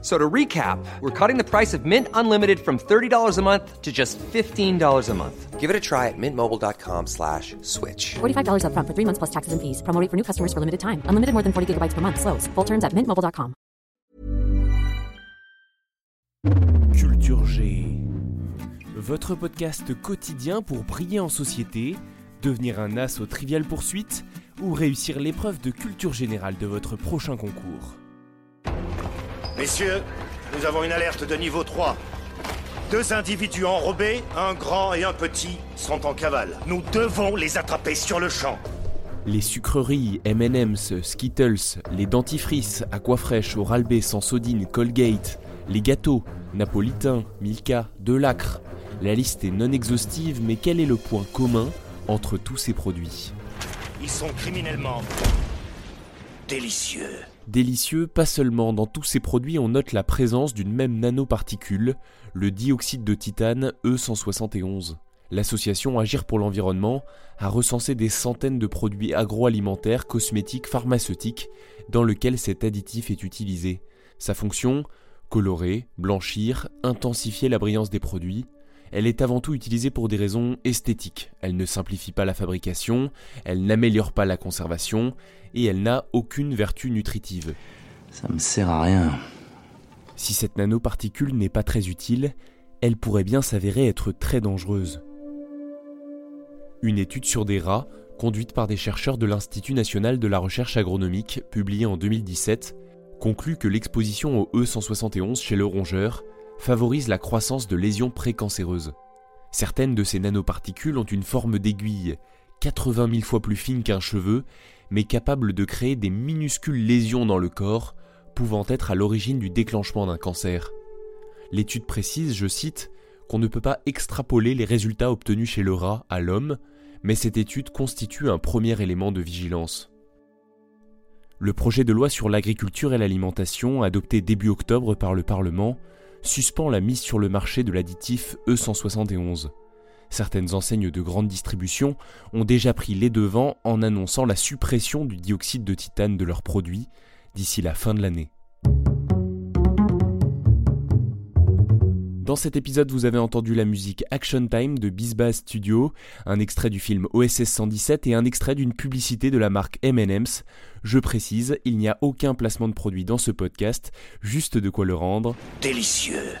So to recap, we're cutting the price of Mint Unlimited from $30 a month to just $15 a month. Give it a try at mintmobile.com slash switch. $45 upfront for three months plus taxes and fees. Promo rate for new customers for limited time. Unlimited more than 40 gigabytes per month. Slows. Full terms at mintmobile.com. Culture G. Votre podcast quotidien pour briller en société, devenir un as aux triviales poursuites ou réussir l'épreuve de culture générale de votre prochain concours. Messieurs, nous avons une alerte de niveau 3. Deux individus enrobés, un grand et un petit, sont en cavale. Nous devons les attraper sur le champ. Les sucreries, M&M's, Skittles, les dentifrices, Aquafresh, Oral-B, Sansodine, Colgate, les gâteaux, Napolitain, Milka, Delacre. La liste est non exhaustive, mais quel est le point commun entre tous ces produits? Ils sont criminellement délicieux. Délicieux, pas seulement, dans tous ces produits on note la présence d'une même nanoparticule, le dioxyde de titane E171. L'association Agir pour l'environnement a recensé des centaines de produits agroalimentaires, cosmétiques, pharmaceutiques dans lesquels cet additif est utilisé. Sa fonction Colorer, blanchir, intensifier la brillance des produits. Elle est avant tout utilisée pour des raisons esthétiques. Elle ne simplifie pas la fabrication, elle n'améliore pas la conservation, et elle n'a aucune vertu nutritive. Ça me sert à rien. Si cette nanoparticule n'est pas très utile, elle pourrait bien s'avérer être très dangereuse. Une étude sur des rats, conduite par des chercheurs de l'Institut national de la recherche agronomique, publiée en 2017, conclut que l'exposition au E171 chez le rongeur favorise la croissance de lésions précancéreuses. Certaines de ces nanoparticules ont une forme d'aiguille, 80 000 fois plus fine qu'un cheveu, mais capable de créer des minuscules lésions dans le corps, pouvant être à l'origine du déclenchement d'un cancer. L'étude précise, je cite, qu'on ne peut pas extrapoler les résultats obtenus chez le rat à l'homme, mais cette étude constitue un premier élément de vigilance. Le projet de loi sur l'agriculture et l'alimentation, adopté début octobre par le Parlement, suspend la mise sur le marché de l'additif E171. Certaines enseignes de grande distribution ont déjà pris les devants en annonçant la suppression du dioxyde de titane de leurs produits d'ici la fin de l'année. Dans cet épisode, vous avez entendu la musique Action Time de Bisbaz Studio, un extrait du film OSS 117 et un extrait d'une publicité de la marque M&M's. Je précise, il n'y a aucun placement de produit dans ce podcast, juste de quoi le rendre Délicieux.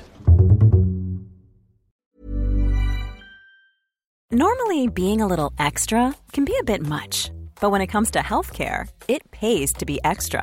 Normally, being a little extra can be a bit much, but when it comes to healthcare, it pays to be extra.